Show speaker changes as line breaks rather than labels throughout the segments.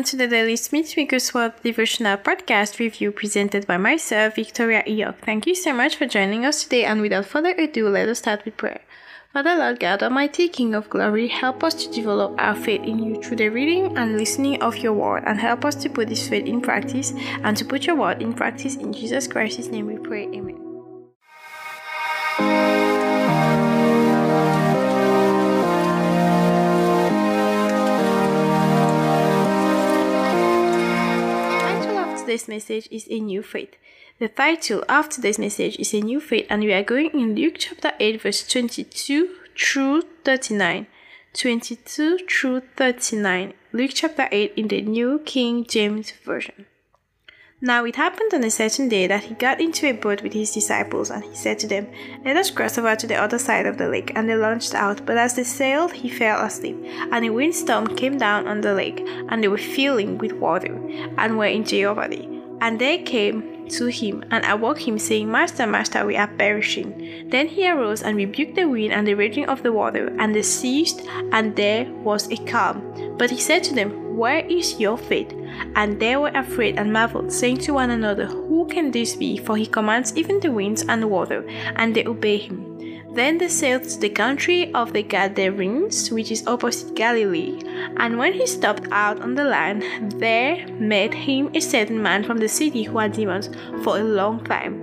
welcome to the Daily Smith Wigglesworth Devotional Podcast review presented by myself, Victoria Eyog. Thank you so much for joining us today, and without further ado, let us start with prayer. Father Lord God Almighty, King of Glory, help us to develop our faith in you through the reading and listening of your word, and help us to put this faith in practice and to put your word in practice. In Jesus Christ's name we pray. Amen. Today's message is A New Faith. The title of today's message is A New Faith, and we are going in Luke chapter 8, verse 22 through 39. 22 through 39. Luke chapter 8 in the New King James Version. Now it happened on a certain day that he got into a boat with his disciples, and he said to them, Let us cross over to the other side of the lake. And they launched out, but as they sailed, he fell asleep. And a windstorm came down on the lake, and they were filling with water, and were in jeopardy. And they came to him, and awoke him, saying, Master, Master, we are perishing. Then he arose and rebuked the wind and the raging of the water, and they ceased, and there was a calm. But he said to them, Where is your faith? And they were afraid and marveled, saying to one another, Who can this be? For he commands even the winds and the water, and they obey him. Then they sailed to the country of the Gadarenes, which is opposite Galilee. And when he stopped out on the land, there met him a certain man from the city who had demons for a long time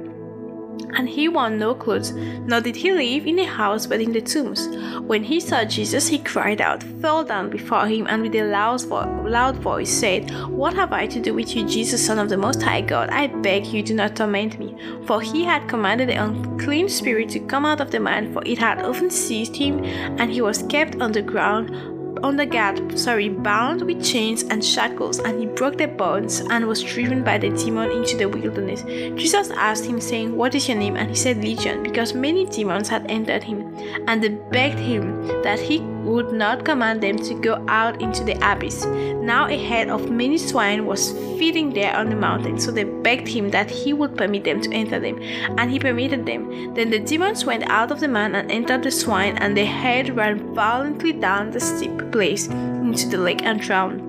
and he wore no clothes, nor did he live in a house but in the tombs. When he saw Jesus, he cried out, fell down before him, and with a loud, vo- loud voice said, What have I to do with you, Jesus, Son of the Most High God? I beg you, do not torment me. For he had commanded the unclean spirit to come out of the man, for it had often seized him, and he was kept on the ground on the guard, sorry, bound with chains and shackles, and he broke the bonds and was driven by the demon into the wilderness. Jesus asked him, saying, What is your name? And he said, Legion, because many demons had entered him, and they begged him that he would not command them to go out into the abyss. Now a herd of many swine was feeding there on the mountain, so they begged him that he would permit them to enter them, and he permitted them. Then the demons went out of the man and entered the swine, and the herd ran violently down the steep place into the lake and drowned.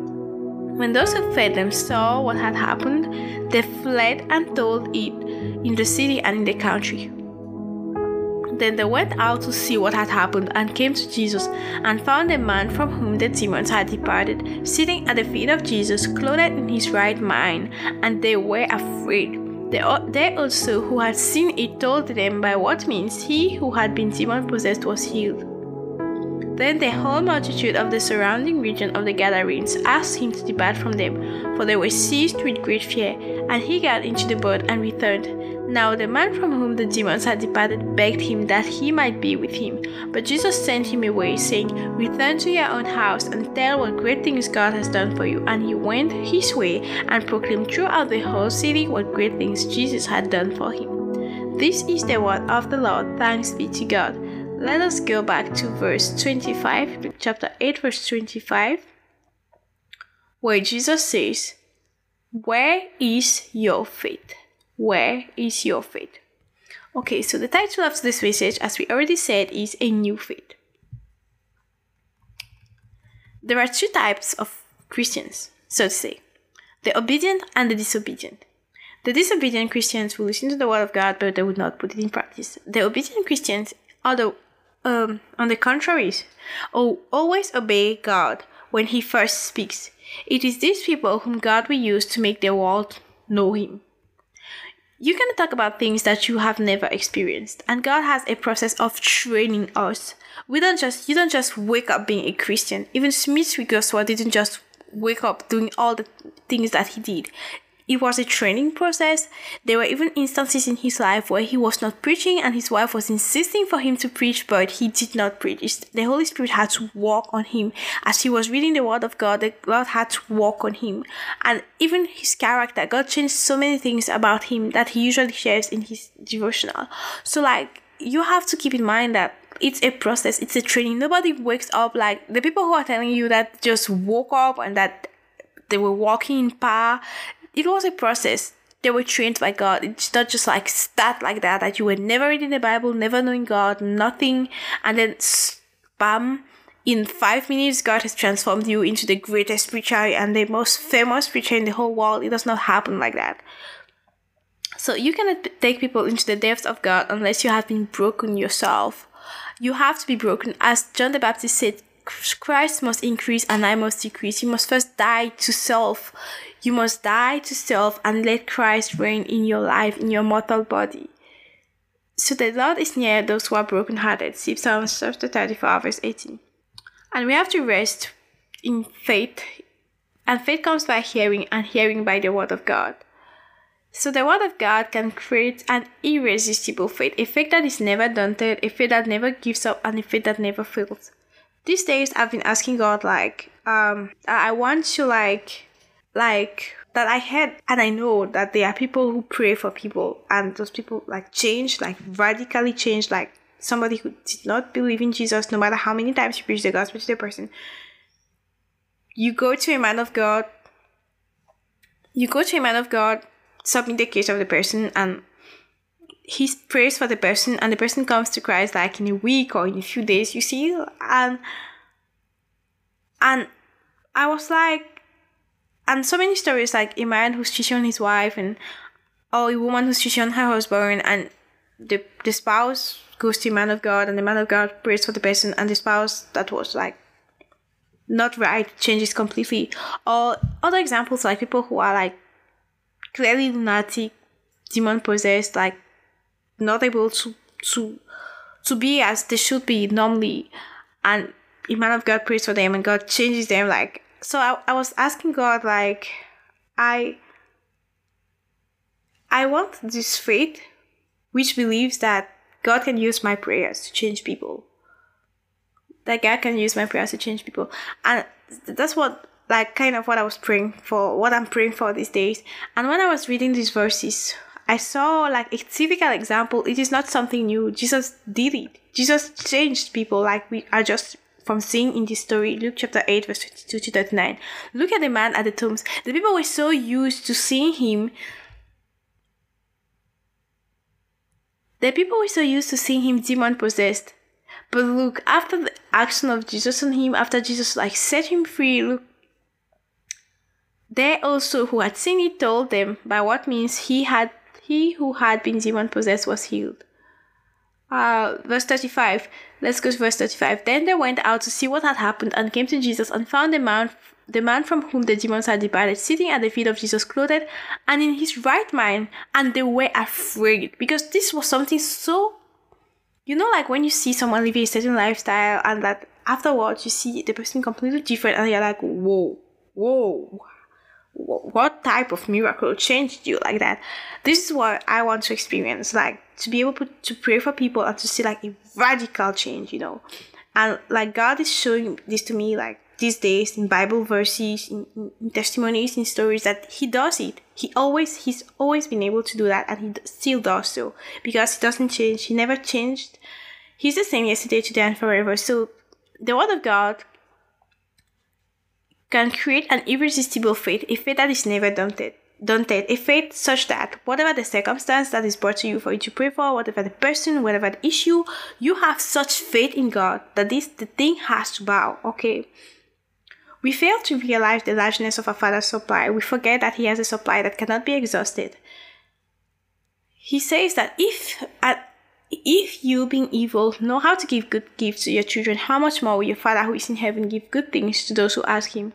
When those who fed them saw what had happened, they fled and told it in the city and in the country. Then they went out to see what had happened and came to Jesus and found a man from whom the demons had departed, sitting at the feet of Jesus, clothed in his right mind, and they were afraid. They, they also who had seen it told them by what means he who had been demon possessed was healed. Then the whole multitude of the surrounding region of the Gadarenes asked him to depart from them, for they were seized with great fear. And he got into the boat and returned. Now the man from whom the demons had departed begged him that he might be with him. But Jesus sent him away, saying, Return to your own house and tell what great things God has done for you. And he went his way and proclaimed throughout the whole city what great things Jesus had done for him. This is the word of the Lord. Thanks be to God. Let us go back to verse 25, chapter 8, verse 25, where Jesus says, Where is your faith? Where is your faith? Okay, so the title of this message, as we already said, is A New Faith. There are two types of Christians, so to say the obedient and the disobedient. The disobedient Christians will listen to the word of God, but they would not put it in practice. The obedient Christians, although um, on the contrary, always obey God when He first speaks. It is these people whom God will use to make the world know Him. You can talk about things that you have never experienced, and God has a process of training us. We don't just you don't just wake up being a Christian. Even Smith Wigglesworth didn't just wake up doing all the things that he did. It was a training process. There were even instances in his life where he was not preaching and his wife was insisting for him to preach, but he did not preach. The Holy Spirit had to walk on him. As he was reading the Word of God, the Lord had to walk on him. And even his character, God changed so many things about him that he usually shares in his devotional. So, like, you have to keep in mind that it's a process, it's a training. Nobody wakes up like the people who are telling you that just woke up and that they were walking in power it was a process. They were trained by God. It's not just like start like that, that you were never reading the Bible, never knowing God, nothing, and then bam, in five minutes, God has transformed you into the greatest preacher and the most famous preacher in the whole world. It does not happen like that. So you cannot take people into the depths of God unless you have been broken yourself. You have to be broken. As John the Baptist said, Christ must increase and I must decrease. You must first die to self. You must die to self and let Christ reign in your life, in your mortal body. So the Lord is near those who are brokenhearted. See Psalms chapter 34, verse 18. And we have to rest in faith. And faith comes by hearing, and hearing by the word of God. So the word of God can create an irresistible faith, a faith that is never daunted, a faith that never gives up, and a faith that never fails. These days I've been asking God like, um, I want to like like that I heard and I know that there are people who pray for people and those people like change, like radically change, like somebody who did not believe in Jesus, no matter how many times you preach the gospel to the person. You go to a man of God, you go to a man of God submit the case of the person and he prays for the person and the person comes to Christ like in a week or in a few days, you see? And and I was like and so many stories like a man who's cheating on his wife and or a woman who's cheating on her husband and the the spouse goes to a man of God and the man of God prays for the person and the spouse that was like not right changes completely. Or other examples like people who are like clearly lunatic, demon possessed, like not able to to to be as they should be normally, and a man of God prays for them, and God changes them. Like so, I, I was asking God, like, I I want this faith, which believes that God can use my prayers to change people. That God can use my prayers to change people, and that's what like kind of what I was praying for, what I'm praying for these days. And when I was reading these verses, I saw like a typical example. It is not something new. Jesus did it. Jesus changed people like we are just from seeing in this story, Luke chapter 8, verse 22 to 39. Look at the man at the tombs. The people were so used to seeing him. The people were so used to seeing him demon possessed. But look, after the action of Jesus on him, after Jesus like set him free, look, they also who had seen it told them by what means he had he who had been demon possessed was healed. Uh, verse 35. Let's go to verse 35. Then they went out to see what had happened and came to Jesus and found the man, the man from whom the demons had departed sitting at the feet of Jesus, clothed and in his right mind. And they were afraid because this was something so, you know, like when you see someone living a certain lifestyle and that afterwards you see the person completely different and you're like, whoa, whoa, what type of miracle changed you like that? This is what i want to experience like to be able to pray for people and to see like a radical change you know? And like god is showing this to me like these days in bible verses in, in testimonies in stories that he does it. He always he's always been able to do that and he still does so because he doesn't change. He never changed. He's the same yesterday today and forever. So the word of god can create an irresistible faith, a faith that is never daunted. Daunted, a faith such that whatever the circumstance that is brought to you for you to pray for, whatever the person, whatever the issue, you have such faith in God that this the thing has to bow. Okay. We fail to realize the largeness of our Father's supply. We forget that He has a supply that cannot be exhausted. He says that if at if you, being evil, know how to give good gifts to your children, how much more will your Father who is in heaven give good things to those who ask Him?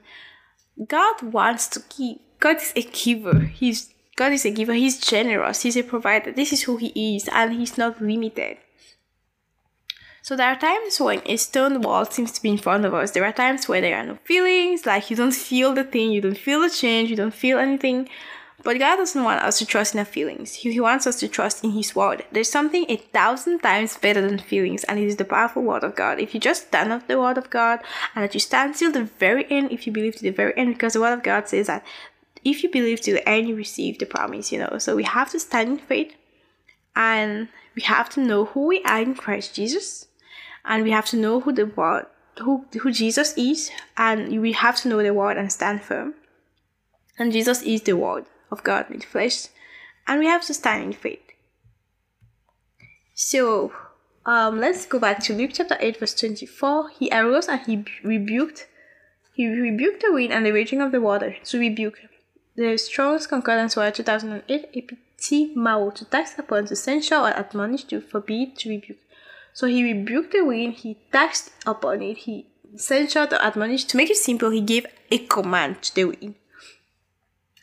God wants to give. God is a giver. He's God is a giver. He's generous. He's a provider. This is who He is, and He's not limited. So there are times when a stone wall seems to be in front of us. There are times where there are no feelings, like you don't feel the thing, you don't feel the change, you don't feel anything. But God doesn't want us to trust in our feelings. He, wants us to trust in His word. There's something a thousand times better than feelings, and it is the powerful word of God. If you just stand up the word of God and that you stand till the very end, if you believe to the very end, because the word of God says that if you believe to the end, you receive the promise, you know. So we have to stand in faith and we have to know who we are in Christ Jesus, and we have to know who the word who, who Jesus is, and we have to know the word and stand firm. And Jesus is the word of God made flesh, and we have stand in faith. So, um, let's go back to Luke chapter 8, verse 24. He arose and he rebuked he rebuked the wind and the raging of the water. To rebuke the Strong's Concordance Word 2008 epitimao to tax upon, to censure or admonish, to forbid, to rebuke. So he rebuked the wind, he taxed upon it, he censured or admonished. To make it simple, he gave a command to the wind.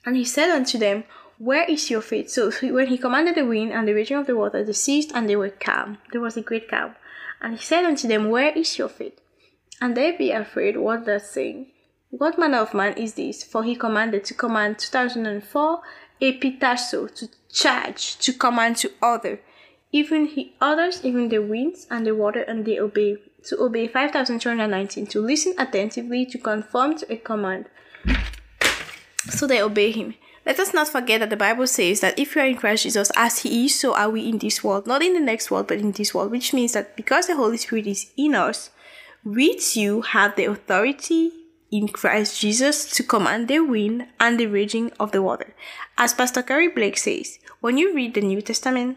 And he said unto them, Where is your faith? So when he commanded the wind and the raging of the water, they ceased and they were calm. There was a great calm. And he said unto them, Where is your faith? And they be afraid what they're saying. What manner of man is this? For he commanded to command 2004 epitasso to charge, to command to other. Even he others, even the winds and the water, and they obey. To obey 5219, to listen attentively, to conform to a command. So they obey him. Let us not forget that the Bible says that if we are in Christ Jesus as He is, so are we in this world. Not in the next world, but in this world, which means that because the Holy Spirit is in us, we too have the authority in Christ Jesus to command the wind and the raging of the water. As Pastor Curry Blake says, when you read the New Testament,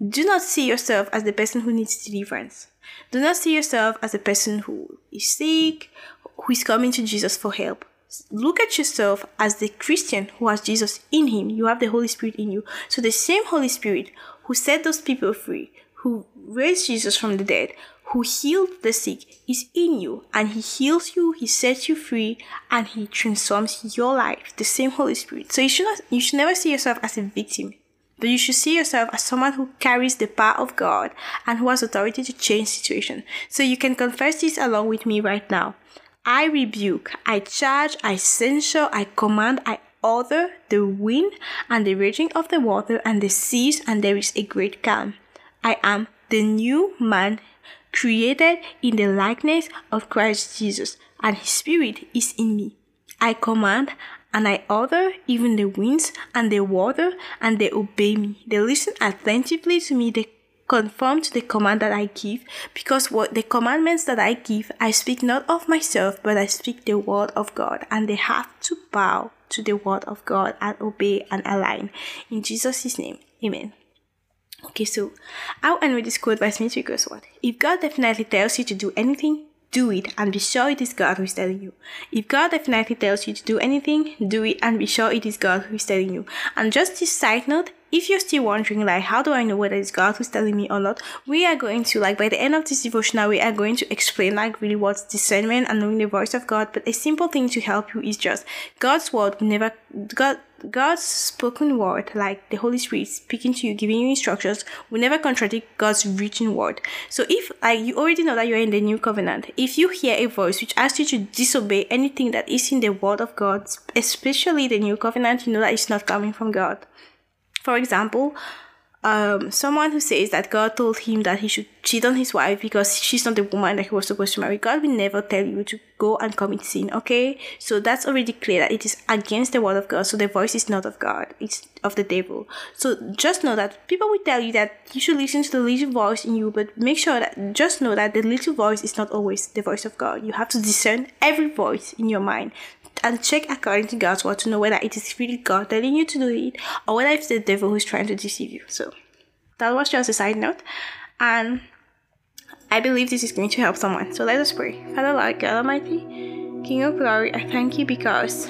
do not see yourself as the person who needs deliverance. Do not see yourself as a person who is sick, who is coming to Jesus for help. Look at yourself as the Christian who has Jesus in him. You have the Holy Spirit in you. So the same Holy Spirit who set those people free, who raised Jesus from the dead, who healed the sick is in you and he heals you, he sets you free, and he transforms your life. The same Holy Spirit. So you should not you should never see yourself as a victim. But you should see yourself as someone who carries the power of God and who has authority to change situation. So you can confess this along with me right now. I rebuke, I charge, I censure, I command, I order the wind and the raging of the water and the seas, and there is a great calm. I am the new man created in the likeness of Christ Jesus, and his spirit is in me. I command and I order even the winds and the water, and they obey me. They listen attentively to me. They conform to the command that I give, because what the commandments that I give, I speak not of myself, but I speak the word of God, and they have to bow to the word of God and obey and align. In Jesus' name, Amen. Okay, so I'll end with this quote by Smith Wigglesworth. If God definitely tells you to do anything, do it and be sure it is God who is telling you. If God definitely tells you to do anything, do it and be sure it is God who is telling you. And just this side note, if you're still wondering like how do I know whether it's God who's telling me or not, we are going to like by the end of this devotional we are going to explain like really what's discernment and knowing the voice of God. But a simple thing to help you is just God's word never God God's spoken word, like the Holy Spirit speaking to you, giving you instructions, will never contradict God's written word. So if like you already know that you're in the new covenant, if you hear a voice which asks you to disobey anything that is in the word of God, especially the new covenant, you know that it's not coming from God. For example, um, someone who says that God told him that he should cheat on his wife because she's not the woman that he was supposed to marry. God will never tell you to go and commit sin, okay? So that's already clear that it is against the word of God. So the voice is not of God, it's of the devil. So just know that people will tell you that you should listen to the little voice in you, but make sure that just know that the little voice is not always the voice of God. You have to discern every voice in your mind and check according to God's word to know whether it is really God telling you to do it or whether it's the devil who's trying to deceive you. So that was just a side note. And I believe this is going to help someone. So let us pray. Father Lord, God Almighty, King of Glory, I thank you because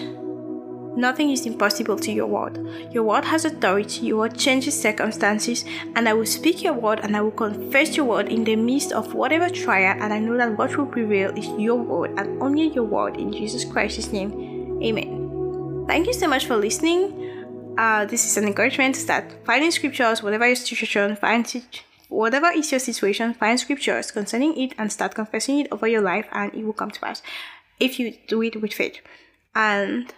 nothing is impossible to your word. Your word has authority, your word changes circumstances, and I will speak your word and I will confess your word in the midst of whatever trial, and I know that what will prevail is your word and only your word in Jesus Christ's name. Amen. Thank you so much for listening uh, this is an encouragement to start finding scriptures, whatever your situation, find it, whatever is your situation, find scriptures concerning it and start confessing it over your life, and it will come to pass if you do it with faith. And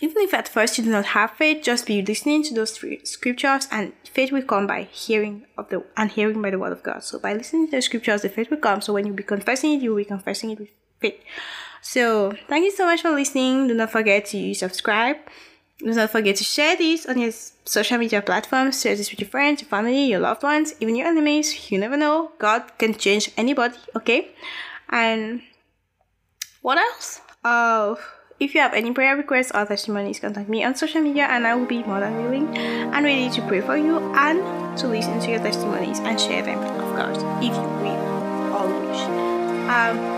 even if at first you do not have faith, just be listening to those scriptures, and faith will come by hearing of the and hearing by the word of God. So by listening to the scriptures, the faith will come. So when you be confessing it, you will be confessing it with faith. So thank you so much for listening. Do not forget to subscribe. Do not forget to share this on your social media platforms. Share this with your friends, your family, your loved ones, even your enemies. You never know. God can change anybody, okay? And what else? Uh, if you have any prayer requests or testimonies, contact me on social media and I will be more than willing and ready to pray for you and to listen to your testimonies and share them, of course, if you will or wish. Um.